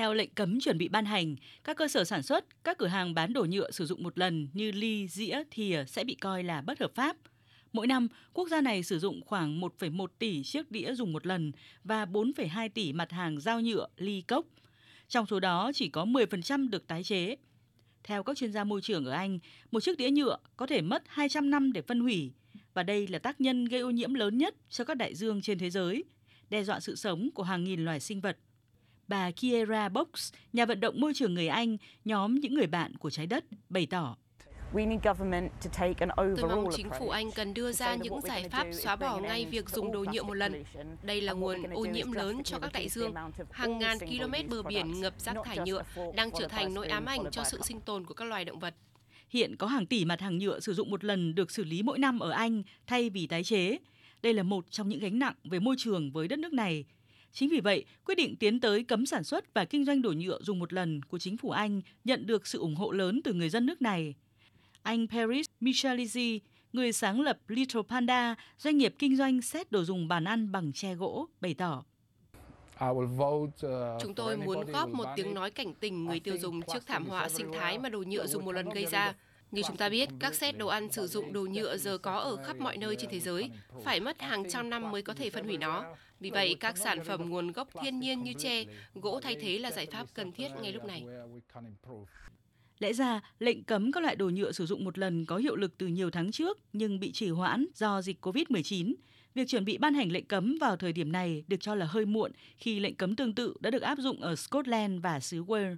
Theo lệnh cấm chuẩn bị ban hành, các cơ sở sản xuất, các cửa hàng bán đồ nhựa sử dụng một lần như ly, dĩa, thìa sẽ bị coi là bất hợp pháp. Mỗi năm, quốc gia này sử dụng khoảng 1,1 tỷ chiếc đĩa dùng một lần và 4,2 tỷ mặt hàng dao nhựa, ly cốc. Trong số đó chỉ có 10% được tái chế. Theo các chuyên gia môi trường ở Anh, một chiếc đĩa nhựa có thể mất 200 năm để phân hủy và đây là tác nhân gây ô nhiễm lớn nhất cho các đại dương trên thế giới, đe dọa sự sống của hàng nghìn loài sinh vật. Bà Kiera Box, nhà vận động môi trường người Anh, nhóm những người bạn của trái đất, bày tỏ Tôi mong chính phủ Anh cần đưa ra những giải pháp xóa bỏ ngay việc dùng đồ nhựa một lần. Đây là nguồn ô nhiễm lớn cho các đại dương. Hàng ngàn km bờ biển ngập rác thải nhựa đang trở thành nỗi ám ảnh cho sự sinh tồn của các loài động vật. Hiện có hàng tỷ mặt hàng nhựa sử dụng một lần được xử lý mỗi năm ở Anh thay vì tái chế. Đây là một trong những gánh nặng về môi trường với đất nước này. Chính vì vậy, quyết định tiến tới cấm sản xuất và kinh doanh đồ nhựa dùng một lần của chính phủ Anh nhận được sự ủng hộ lớn từ người dân nước này. Anh Paris Michelizi, người sáng lập Little Panda, doanh nghiệp kinh doanh set đồ dùng bàn ăn bằng tre gỗ, bày tỏ. Chúng tôi muốn góp một tiếng nói cảnh tỉnh người tiêu dùng trước thảm họa sinh thái mà đồ nhựa dùng một lần gây ra. Như chúng ta biết, các set đồ ăn sử dụng đồ nhựa giờ có ở khắp mọi nơi trên thế giới, phải mất hàng trăm năm mới có thể phân hủy nó. Vì vậy, các sản phẩm nguồn gốc thiên nhiên như tre, gỗ thay thế là giải pháp cần thiết ngay lúc này. Lẽ ra, lệnh cấm các loại đồ nhựa sử dụng một lần có hiệu lực từ nhiều tháng trước nhưng bị trì hoãn do dịch COVID-19. Việc chuẩn bị ban hành lệnh cấm vào thời điểm này được cho là hơi muộn khi lệnh cấm tương tự đã được áp dụng ở Scotland và xứ Wales.